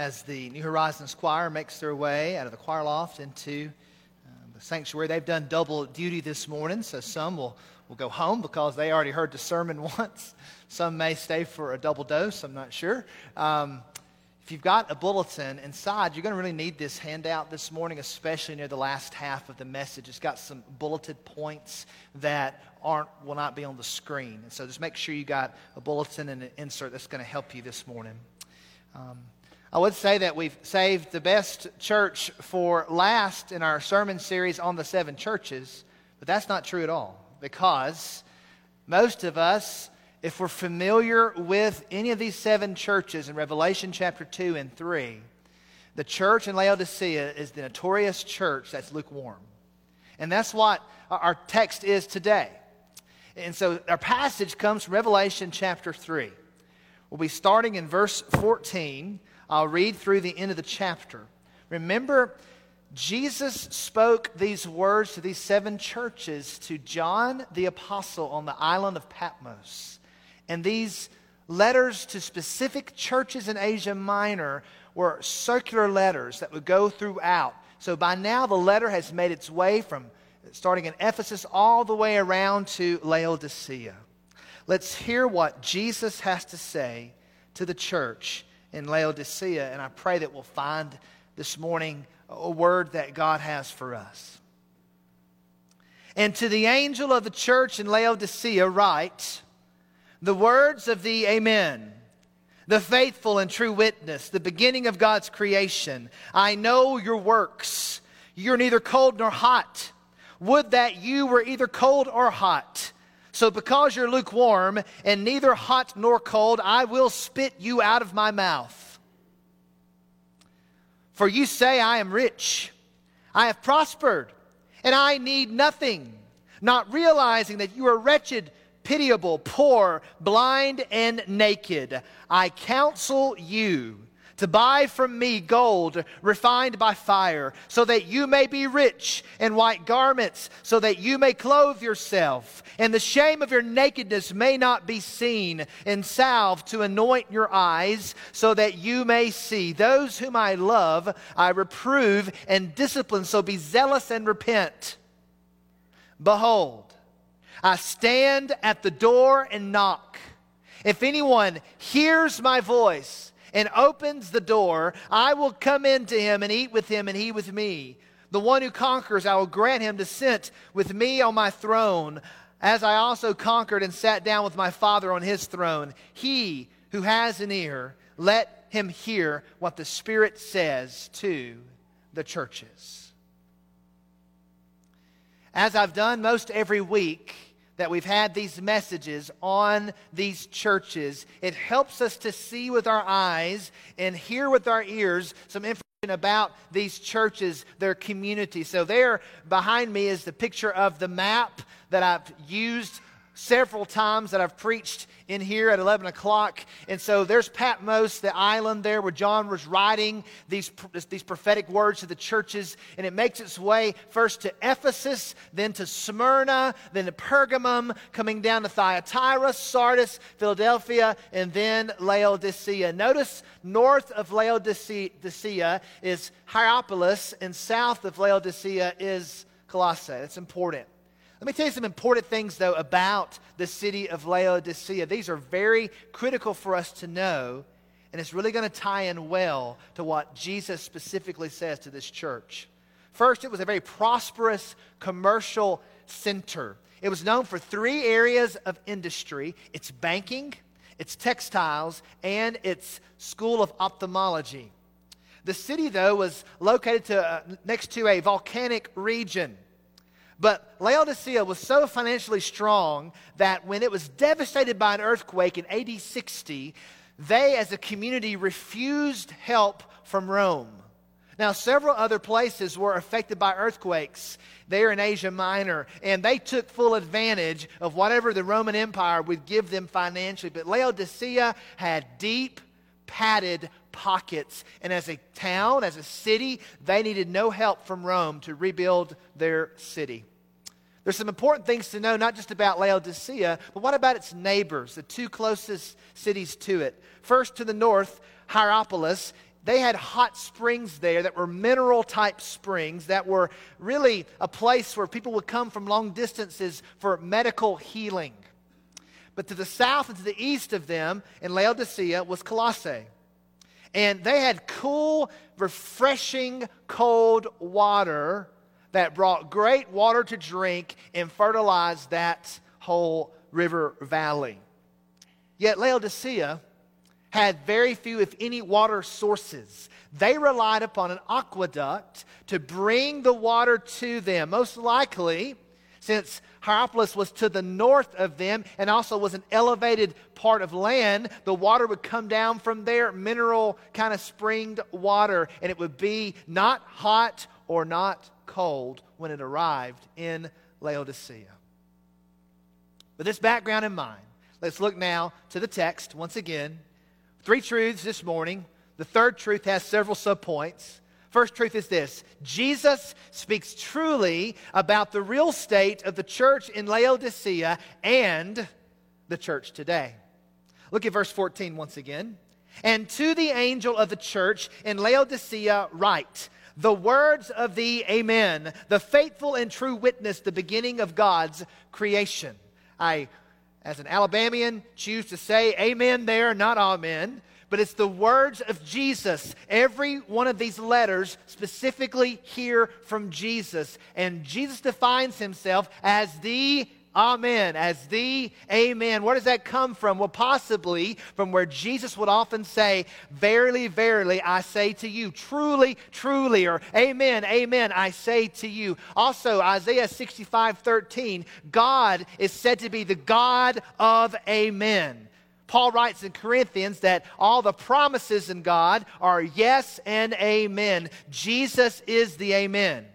as the New Horizons choir makes their way out of the choir loft into uh, the sanctuary. They've done double duty this morning, so some will, will go home because they already heard the sermon once. Some may stay for a double dose, I'm not sure. Um, if you've got a bulletin inside, you're going to really need this handout this morning, especially near the last half of the message. It's got some bulleted points that aren't will not be on the screen. And so just make sure you got a bulletin and an insert that's going to help you this morning. Um, I would say that we've saved the best church for last in our sermon series on the seven churches, but that's not true at all because most of us if we're familiar with any of these seven churches in Revelation chapter 2 and 3, the church in Laodicea is the notorious church that's lukewarm. And that's what our text is today. And so our passage comes from Revelation chapter 3. We'll be starting in verse 14. I'll read through the end of the chapter. Remember, Jesus spoke these words to these seven churches to John the Apostle on the island of Patmos. And these letters to specific churches in Asia Minor were circular letters that would go throughout. So by now, the letter has made its way from starting in Ephesus all the way around to Laodicea. Let's hear what Jesus has to say to the church in Laodicea, and I pray that we'll find this morning a word that God has for us. And to the angel of the church in Laodicea, write, the words of the Amen, the faithful and true witness, the beginning of God's creation. I know your works. You're neither cold nor hot. Would that you were either cold or hot. So, because you're lukewarm and neither hot nor cold, I will spit you out of my mouth. For you say, I am rich, I have prospered, and I need nothing, not realizing that you are wretched pitiable, poor, blind, and naked. I counsel you to buy from me gold refined by fire, so that you may be rich, and white garments, so that you may clothe yourself, and the shame of your nakedness may not be seen, and salve to anoint your eyes, so that you may see. Those whom I love, I reprove and discipline, so be zealous and repent. Behold, I stand at the door and knock. If anyone hears my voice and opens the door, I will come into him and eat with him and he with me. The one who conquers, I will grant him to sit with me on my throne, as I also conquered and sat down with my Father on his throne. He who has an ear, let him hear what the Spirit says to the churches. As I've done most every week, that we've had these messages on these churches, it helps us to see with our eyes and hear with our ears some information about these churches, their community. So, there behind me is the picture of the map that I've used several times that I've preached in here at 11 o'clock. And so there's Patmos, the island there where John was writing these, these prophetic words to the churches. And it makes its way first to Ephesus, then to Smyrna, then to Pergamum, coming down to Thyatira, Sardis, Philadelphia, and then Laodicea. Notice north of Laodicea is Hierapolis, and south of Laodicea is Colossae. That's important. Let me tell you some important things, though, about the city of Laodicea. These are very critical for us to know, and it's really going to tie in well to what Jesus specifically says to this church. First, it was a very prosperous commercial center. It was known for three areas of industry its banking, its textiles, and its school of ophthalmology. The city, though, was located to, uh, next to a volcanic region. But Laodicea was so financially strong that when it was devastated by an earthquake in AD 60, they as a community refused help from Rome. Now, several other places were affected by earthquakes there in Asia Minor, and they took full advantage of whatever the Roman Empire would give them financially. But Laodicea had deep, padded pockets. And as a town, as a city, they needed no help from Rome to rebuild their city. There's some important things to know, not just about Laodicea, but what about its neighbors, the two closest cities to it? First, to the north, Hierapolis. they had hot springs there that were mineral type springs that were really a place where people would come from long distances for medical healing. But to the south and to the east of them in Laodicea was Colossae. And they had cool, refreshing, cold water that brought great water to drink and fertilized that whole river valley. Yet Laodicea had very few, if any, water sources. They relied upon an aqueduct to bring the water to them. Most likely, since Hierapolis was to the north of them and also was an elevated part of land, the water would come down from there, mineral kind of springed water, and it would be not hot or not cold when it arrived in Laodicea. With this background in mind, let's look now to the text once again Three truths this morning. The third truth has several subpoints. First truth is this Jesus speaks truly about the real state of the church in Laodicea and the church today. Look at verse 14 once again. And to the angel of the church in Laodicea, write the words of the Amen, the faithful and true witness, the beginning of God's creation. I as an Alabamian, choose to say amen there, not amen. But it's the words of Jesus. Every one of these letters specifically hear from Jesus. And Jesus defines himself as the Amen, as the Amen. Where does that come from? Well, possibly from where Jesus would often say, Verily, verily, I say to you, truly, truly, or Amen, Amen, I say to you. Also, Isaiah 65 13, God is said to be the God of Amen. Paul writes in Corinthians that all the promises in God are yes and amen. Jesus is the amen.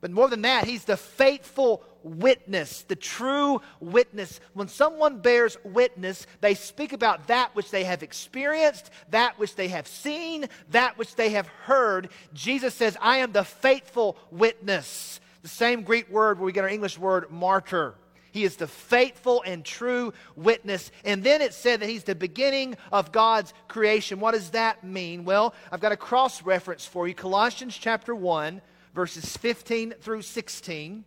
But more than that, he's the faithful witness, the true witness. When someone bears witness, they speak about that which they have experienced, that which they have seen, that which they have heard. Jesus says, I am the faithful witness. The same Greek word where we get our English word martyr. He is the faithful and true witness. And then it said that he's the beginning of God's creation. What does that mean? Well, I've got a cross reference for you Colossians chapter 1, verses 15 through 16.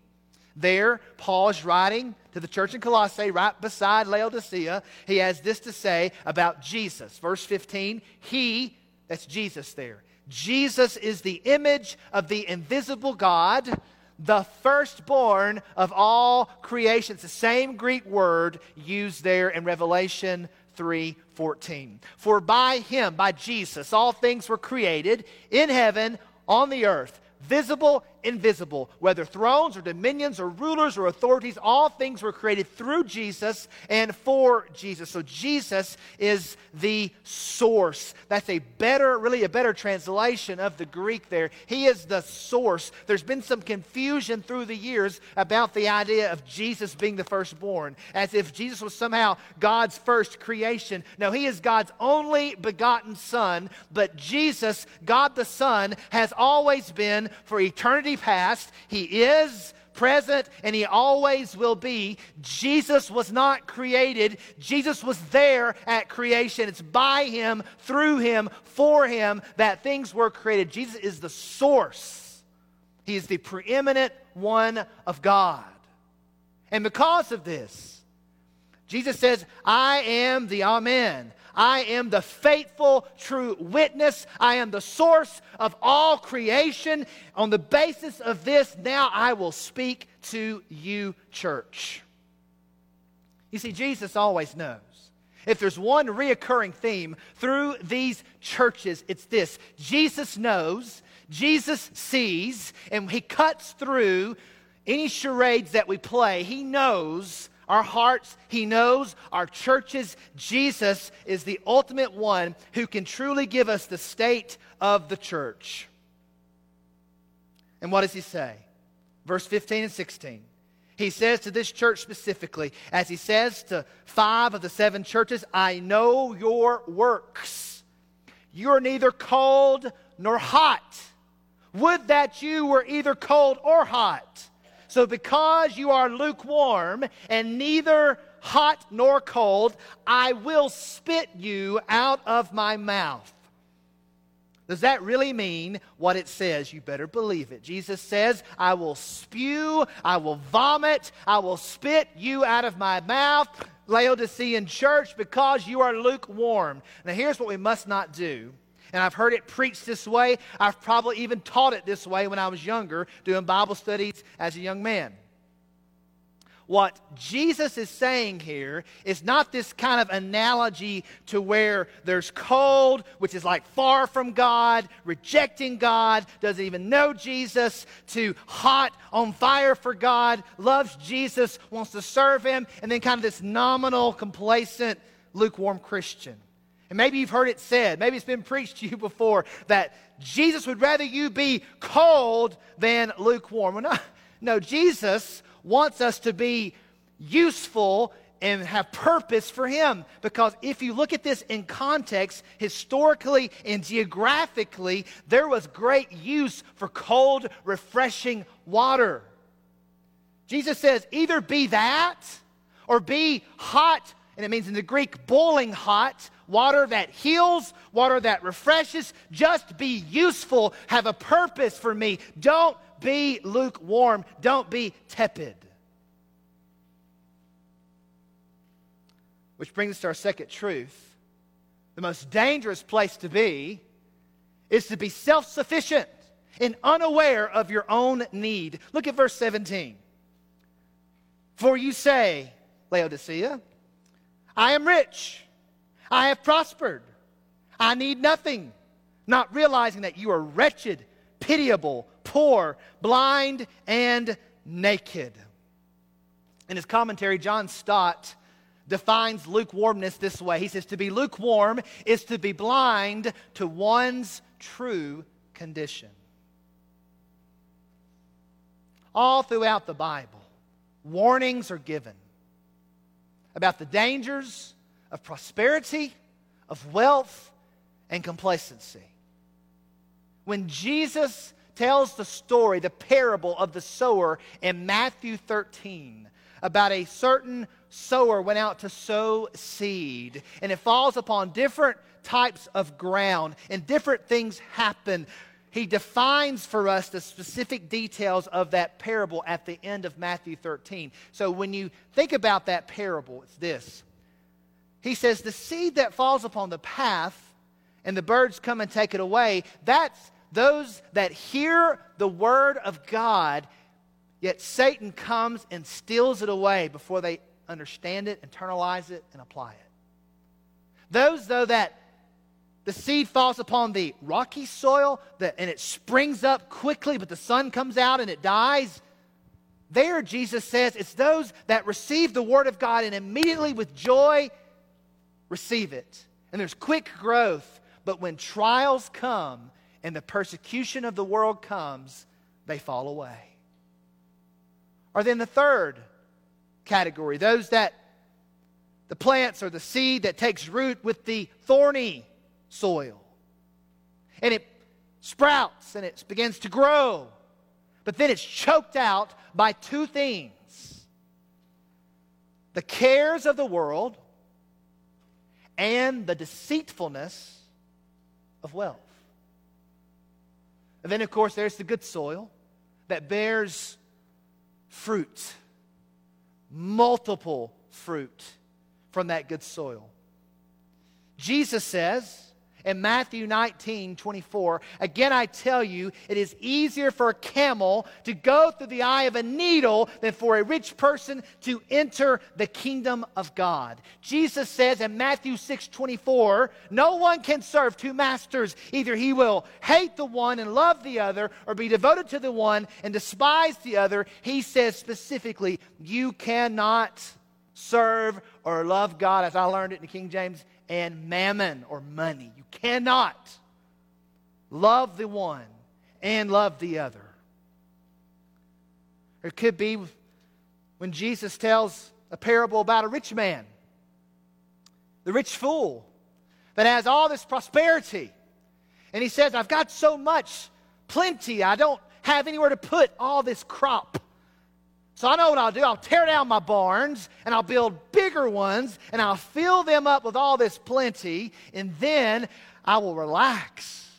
There, Paul is writing to the church in Colossae, right beside Laodicea. He has this to say about Jesus. Verse 15, He, that's Jesus there. Jesus is the image of the invisible God, the firstborn of all creation. It's the same Greek word used there in Revelation 3:14. For by him, by Jesus, all things were created in heaven, on the earth visible, invisible, whether thrones or dominions or rulers or authorities, all things were created through Jesus and for Jesus. So Jesus is the source. That's a better, really a better translation of the Greek there. He is the source. There's been some confusion through the years about the idea of Jesus being the firstborn, as if Jesus was somehow God's first creation. No, he is God's only begotten Son, but Jesus, God the Son, has always been for eternity past. He is present and he always will be. Jesus was not created, Jesus was there at creation. It's by him, through him, for him that things were created. Jesus is the source, he is the preeminent one of God. And because of this, Jesus says, I am the Amen. I am the faithful, true witness. I am the source of all creation. On the basis of this, now I will speak to you, church. You see, Jesus always knows. If there's one reoccurring theme through these churches, it's this Jesus knows, Jesus sees, and he cuts through any charades that we play. He knows our hearts. He knows our churches. Jesus is the ultimate one who can truly give us the state of the church. And what does he say? Verse 15 and 16. He says to this church specifically, as he says to five of the seven churches, I know your works. You're neither cold nor hot. Would that you were either cold or hot. So, because you are lukewarm and neither hot nor cold, I will spit you out of my mouth. Does that really mean what it says? You better believe it. Jesus says, I will spew, I will vomit, I will spit you out of my mouth, Laodicean church, because you are lukewarm. Now, here's what we must not do. And I've heard it preached this way. I've probably even taught it this way when I was younger, doing Bible studies as a young man. What Jesus is saying here is not this kind of analogy to where there's cold, which is like far from God, rejecting God, doesn't even know Jesus, to hot, on fire for God, loves Jesus, wants to serve Him, and then kind of this nominal, complacent, lukewarm Christian. And maybe you've heard it said, maybe it's been preached to you before, that Jesus would rather you be cold than lukewarm. Well, no, no Jesus wants us to be useful and have purpose for Him. Because if you look at this in context, historically and geographically, there was great use for cold, refreshing water. Jesus says, either be that or be hot, and it means in the Greek, boiling hot, water that heals, water that refreshes. Just be useful, have a purpose for me. Don't be lukewarm. Don't be tepid. Which brings us to our second truth. The most dangerous place to be is to be self sufficient and unaware of your own need. Look at verse 17. For you say, Laodicea, I am rich, I have prospered, I need nothing, not realizing that you are wretched, pitiable, poor, blind, and naked. In his commentary, John Stott defines lukewarmness this way. He says, To be lukewarm is to be blind to one's true condition. All throughout the Bible, warnings are given about the dangers of prosperity, of wealth, and complacency. When Jesus tells the story, the parable of the sower in Matthew 13 about a certain sower went out to sow seed, and it falls upon different types of ground, and different things happen. He defines for us the specific details of that parable at the end of Matthew 13. So when you think about that parable, it's this. He says, The seed that falls upon the path and the birds come and take it away, that's those that hear the word of God, yet Satan comes and steals it away before they understand it, internalize it, and apply it. Those, though, that the seed falls upon the rocky soil that, and it springs up quickly, but the sun comes out and it dies. There, Jesus says, it's those that receive the word of God and immediately with joy receive it. And there's quick growth, but when trials come, and the persecution of the world comes, they fall away. Or then the third category, those that the plants or the seed that takes root with the thorny soil. And it sprouts and it begins to grow. But then it's choked out by two things the cares of the world and the deceitfulness of wealth. And then, of course, there's the good soil that bears fruit, multiple fruit from that good soil. Jesus says, in Matthew 19, 24, again I tell you, it is easier for a camel to go through the eye of a needle than for a rich person to enter the kingdom of God. Jesus says in Matthew 6, 24, no one can serve two masters. Either he will hate the one and love the other, or be devoted to the one and despise the other. He says specifically, you cannot serve or love God, as I learned it in the King James, and mammon or money. Cannot love the one and love the other. It could be when Jesus tells a parable about a rich man, the rich fool that has all this prosperity. And he says, I've got so much, plenty, I don't have anywhere to put all this crop. So I know what I'll do. I'll tear down my barns and I'll build bigger ones and I'll fill them up with all this plenty and then I will relax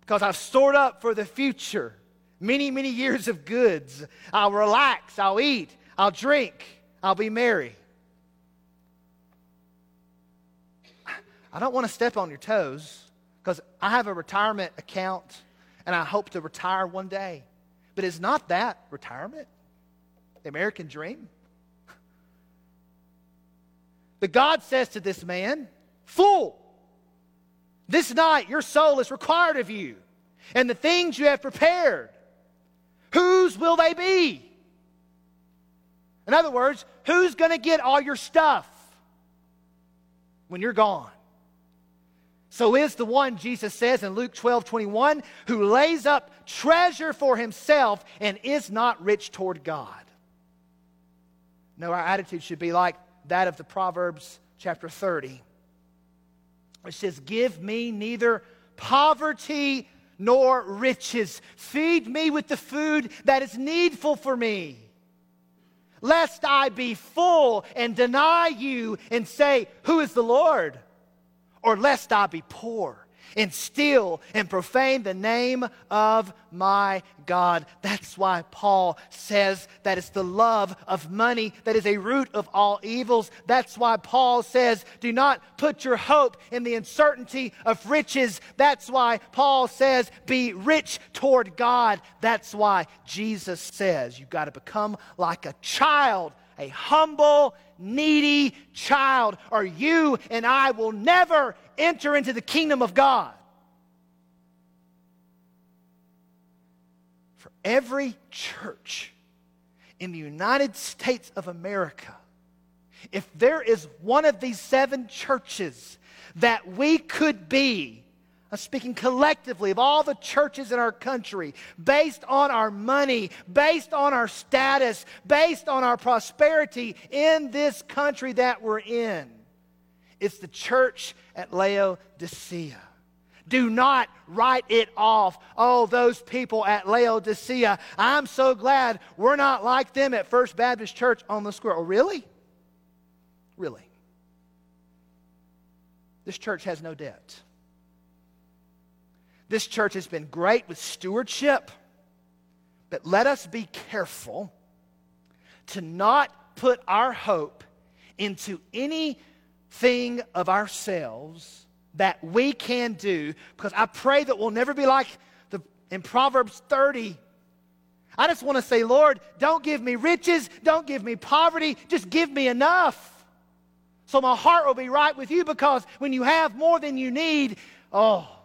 because I've stored up for the future many, many years of goods. I'll relax, I'll eat, I'll drink, I'll be merry. I don't want to step on your toes because I have a retirement account and I hope to retire one day. But is not that retirement, the American dream. But God says to this man, Fool, this night your soul is required of you, and the things you have prepared, whose will they be? In other words, who's going to get all your stuff when you're gone? So is the one, Jesus says in Luke 12 21, who lays up treasure for himself and is not rich toward God. No, our attitude should be like that of the Proverbs chapter 30, which says, Give me neither poverty nor riches. Feed me with the food that is needful for me, lest I be full and deny you and say, Who is the Lord? Or lest I be poor and steal and profane the name of my God. That's why Paul says that it's the love of money that is a root of all evils. That's why Paul says, do not put your hope in the uncertainty of riches. That's why Paul says, be rich toward God. That's why Jesus says, you've got to become like a child, a humble, needy child, or you and I will never enter into the kingdom of God. For every church in the United States of America, if there is one of these seven churches that we could be, I'm speaking collectively of all the churches in our country, based on our money, based on our status, based on our prosperity in this country that we're in. It's the church at Laodicea. Do not write it off. Oh, those people at Laodicea. I'm so glad we're not like them at First Baptist Church on the square. Oh, really? Really? This church has no debt. This church has been great with stewardship, but let us be careful to not put our hope into anything of ourselves that we can do because I pray that we'll never be like the, in Proverbs 30. I just want to say, Lord, don't give me riches, don't give me poverty, just give me enough. So my heart will be right with you because when you have more than you need, oh,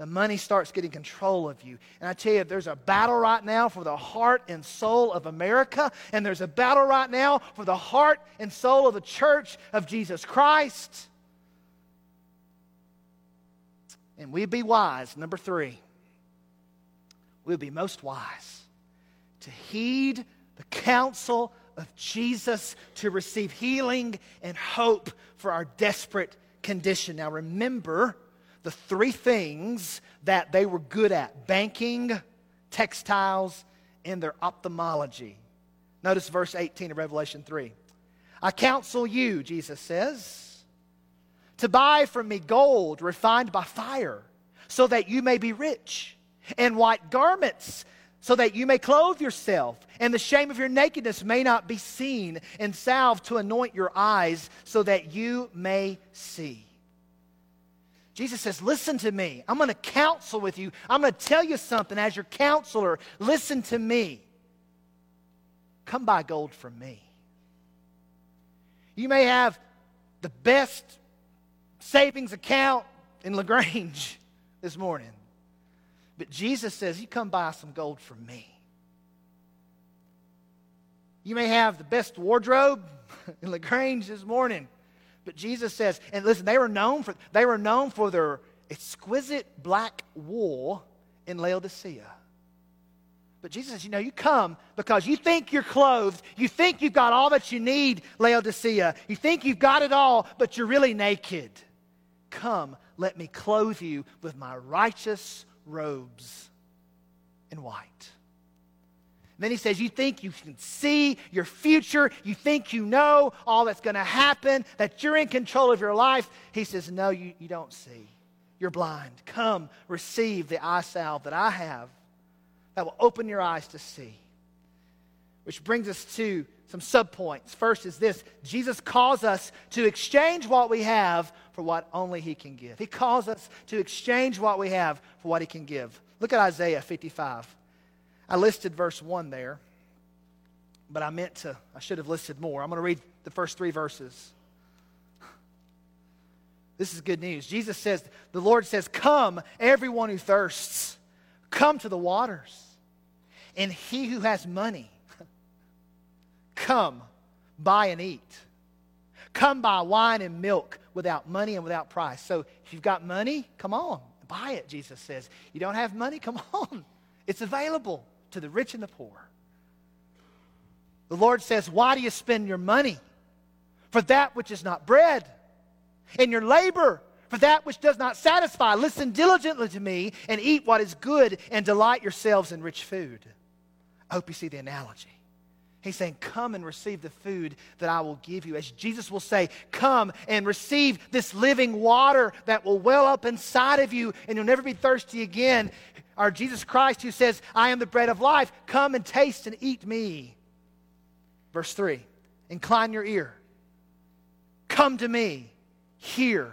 the money starts getting control of you. And I tell you, there's a battle right now for the heart and soul of America, and there's a battle right now for the heart and soul of the church of Jesus Christ. And we'd be wise, number three, we'd be most wise to heed the counsel of Jesus to receive healing and hope for our desperate condition. Now, remember, the three things that they were good at banking, textiles, and their ophthalmology. Notice verse 18 of Revelation 3. I counsel you, Jesus says, to buy from me gold refined by fire, so that you may be rich, and white garments, so that you may clothe yourself, and the shame of your nakedness may not be seen, and salve to anoint your eyes, so that you may see. Jesus says, Listen to me. I'm going to counsel with you. I'm going to tell you something as your counselor. Listen to me. Come buy gold from me. You may have the best savings account in LaGrange this morning, but Jesus says, You come buy some gold from me. You may have the best wardrobe in LaGrange this morning, but Jesus says, and listen, they were known for, they were known for their exquisite black wool in Laodicea. But Jesus says, you know, you come because you think you're clothed. You think you've got all that you need, Laodicea. You think you've got it all, but you're really naked. Come, let me clothe you with my righteous robes in white then he says, You think you can see your future, you think you know all that's going to happen, that you're in control of your life. He says, No, you, you don't see. you're blind. Come, receive the eye salve that I have that will open your eyes to see. Which brings us to some subpoints. First is this Jesus calls us to exchange what we have for what only He can give. He calls us to exchange what we have for what He can give. Look at Isaiah 55. I listed verse 1 there, but I meant to, I should have listed more. I'm going to read the first three verses. This is good news. Jesus says, the Lord says, Come, everyone who thirsts, come to the waters. And he who has money, come, buy and eat. Come buy wine and milk without money and without price. So if you've got money, come on, buy it, Jesus says. You don't have money, come on. It's available to the rich and the poor. The Lord says, Why do you spend your money for that which is not bread? And your labor for that which does not satisfy. Listen diligently to me and eat what is good and delight yourselves in rich food. I hope you see the analogy. He's saying, Come and receive the food that I will give you. As Jesus will say, Come and receive this living water that will well up inside of you and you'll never be thirsty again. Our Jesus Christ, who says, I am the bread of life, come and taste and eat me. Verse 3 Incline your ear. Come to me. Hear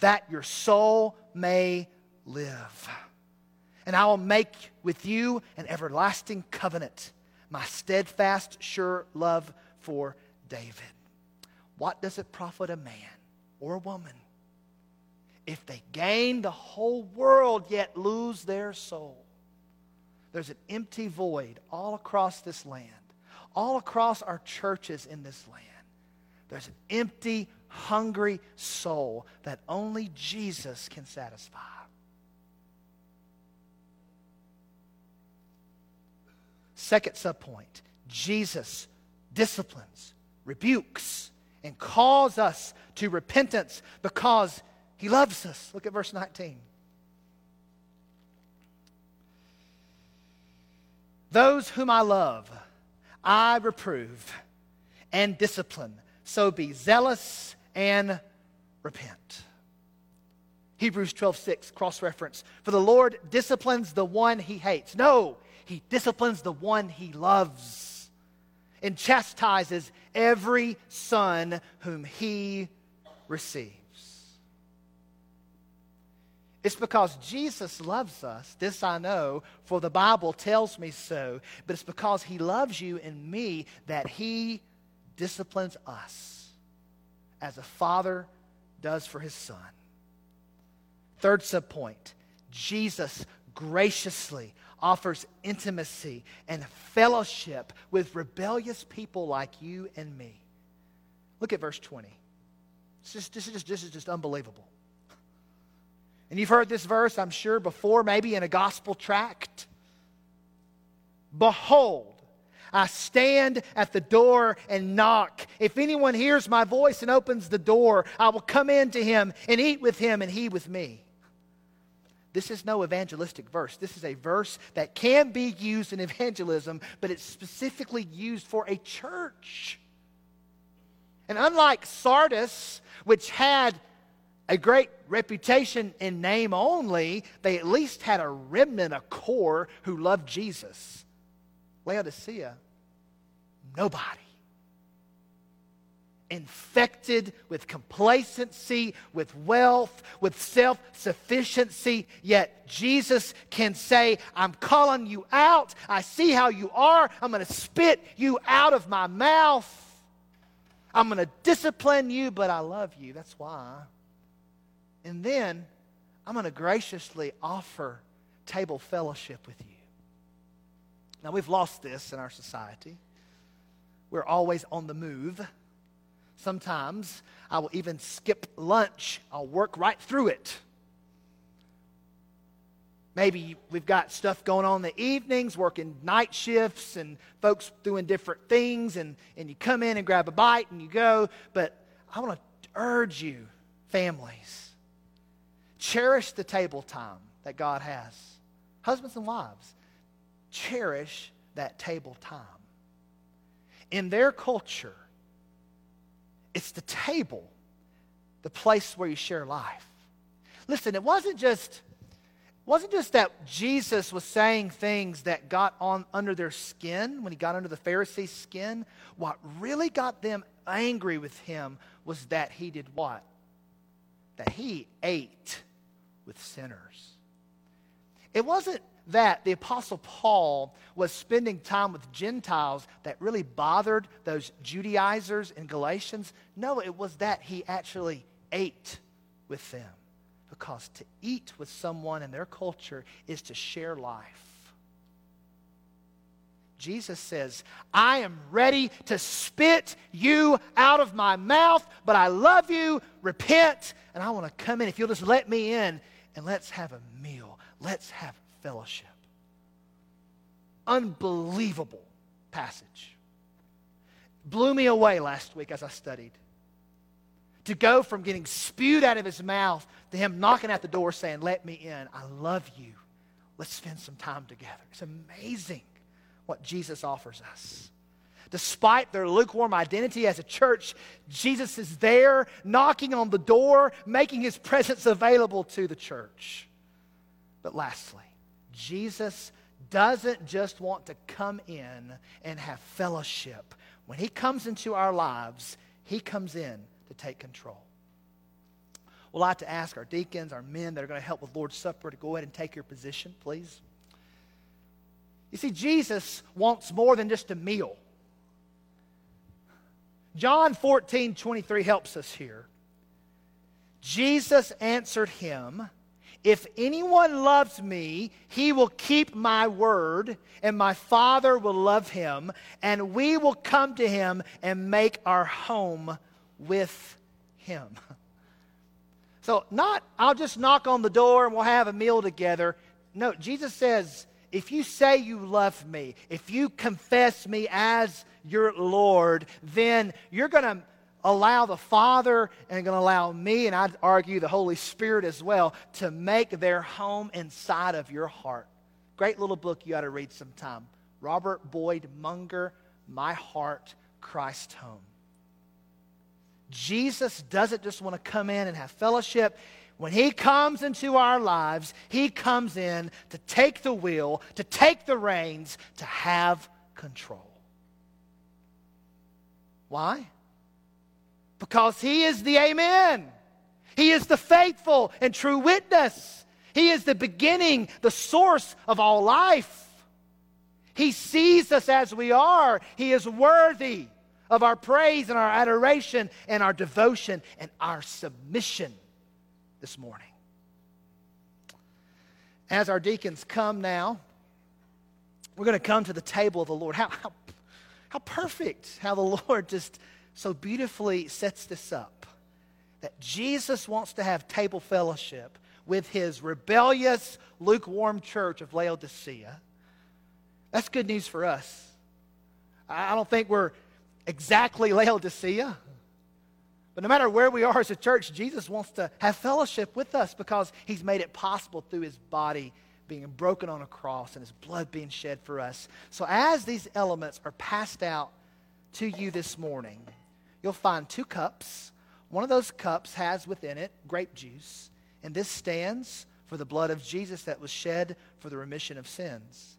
that your soul may live. And I will make with you an everlasting covenant my steadfast, sure love for David. What does it profit a man or a woman if they gain the whole world yet lose their soul? There's an empty void all across this land, all across our churches in this land. There's an empty, hungry soul that only Jesus can satisfy. Second subpoint Jesus disciplines, rebukes, and calls us to repentance because he loves us. Look at verse 19. Those whom I love, I reprove and discipline. So be zealous and repent. Hebrews 12, 6, cross reference. For the Lord disciplines the one he hates. No, he disciplines the one he loves and chastises every son whom he receives. It's because Jesus loves us. This I know, for the Bible tells me so. But it's because he loves you and me that he disciplines us as a father does for his son. Third subpoint Jesus graciously offers intimacy and fellowship with rebellious people like you and me. Look at verse 20. Just, this, is just, this is just unbelievable. And you've heard this verse, I'm sure, before, maybe in a gospel tract. Behold, I stand at the door and knock. If anyone hears my voice and opens the door, I will come in to him and eat with him and he with me. This is no evangelistic verse. This is a verse that can be used in evangelism, but it's specifically used for a church. And unlike Sardis, which had a great reputation in name only, they at least had a remnant, a core who loved Jesus. Laodicea, nobody infected with complacency, with wealth, with self sufficiency. Yet Jesus can say, I'm calling you out. I see how you are. I'm going to spit you out of my mouth. I'm going to discipline you, but I love you. That's why. And then I'm going to graciously offer table fellowship with you. Now, we've lost this in our society. We're always on the move. Sometimes I will even skip lunch, I'll work right through it. Maybe we've got stuff going on in the evenings, working night shifts, and folks doing different things, and, and you come in and grab a bite and you go. But I want to urge you, families, cherish the table time that God has. Husbands and wives, cherish that table time. In their culture, it's the table, the place where you share life. Listen, it wasn't just wasn't just that Jesus was saying things that got on under their skin when he got under the Pharisees' skin. What really got them angry with him was that he did what? That he ate with sinners. It wasn't that the Apostle Paul was spending time with Gentiles that really bothered those Judaizers in Galatians. No, it was that he actually ate with them because to eat with someone in their culture is to share life. Jesus says, I am ready to spit you out of my mouth, but I love you. Repent, and I want to come in. If you'll just let me in and let's have a meal, let's have fellowship. Unbelievable passage. Blew me away last week as I studied to go from getting spewed out of his mouth to him knocking at the door saying, Let me in. I love you. Let's spend some time together. It's amazing what Jesus offers us. Despite their lukewarm identity as a church, Jesus is there knocking on the door, making his presence available to the church. But lastly, Jesus doesn't just want to come in and have fellowship. When he comes into our lives, he comes in to take control. We'll like to ask our deacons, our men that are going to help with Lord's Supper to go ahead and take your position, please. You see, Jesus wants more than just a meal. John 14, 23 helps us here. Jesus answered him, If anyone loves me, he will keep my word, and my Father will love him, and we will come to him and make our home with him. So, not, I'll just knock on the door and we'll have a meal together. No, Jesus says, if you say you love me, if you confess me as your Lord, then you're going to allow the Father and going to allow me, and I'd argue the Holy Spirit as well, to make their home inside of your heart. Great little book you ought to read sometime. Robert Boyd Munger, My Heart, Christ Home. Jesus doesn't just want to come in and have fellowship. When He comes into our lives, He comes in to take the wheel, to take the reins, to have control. Why? Because He is the Amen. He is the faithful and true witness. He is the beginning, the source of all life. He sees us as we are. He is worthy of our praise and our adoration and our devotion and our submission this morning. As our deacons come now, we're going to come to the table of the Lord. How, how, how perfect how the Lord just so beautifully sets this up. That Jesus wants to have table fellowship with his rebellious, lukewarm church of Laodicea. That's good news for us. I don't think we're exactly Laodicea. But no matter where we are as a church, Jesus wants to have fellowship with us because he's made it possible through his body being broken on a cross and his blood being shed for us. So, as these elements are passed out to you this morning, you'll find two cups. One of those cups has within it grape juice, and this stands for the blood of Jesus that was shed for the remission of sins.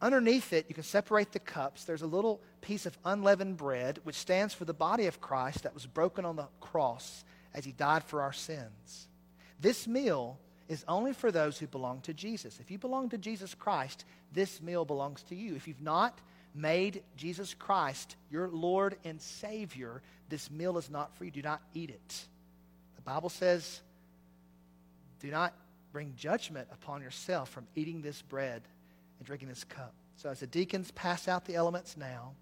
Underneath it, you can separate the cups. There's a little piece of unleavened bread, which stands for the body of Christ that was broken on the cross as he died for our sins. This meal is only for those who belong to Jesus. If you belong to Jesus Christ, this meal belongs to you. If you've not made Jesus Christ your Lord and Savior, this meal is not for you. Do not eat it. The Bible says, do not bring judgment upon yourself from eating this bread and drinking this cup. So as the deacons pass out the elements now,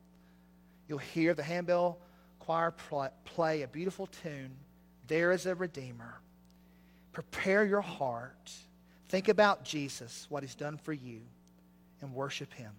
you'll hear the handbell choir play a beautiful tune, There is a Redeemer. Prepare your heart. Think about Jesus, what he's done for you, and worship him.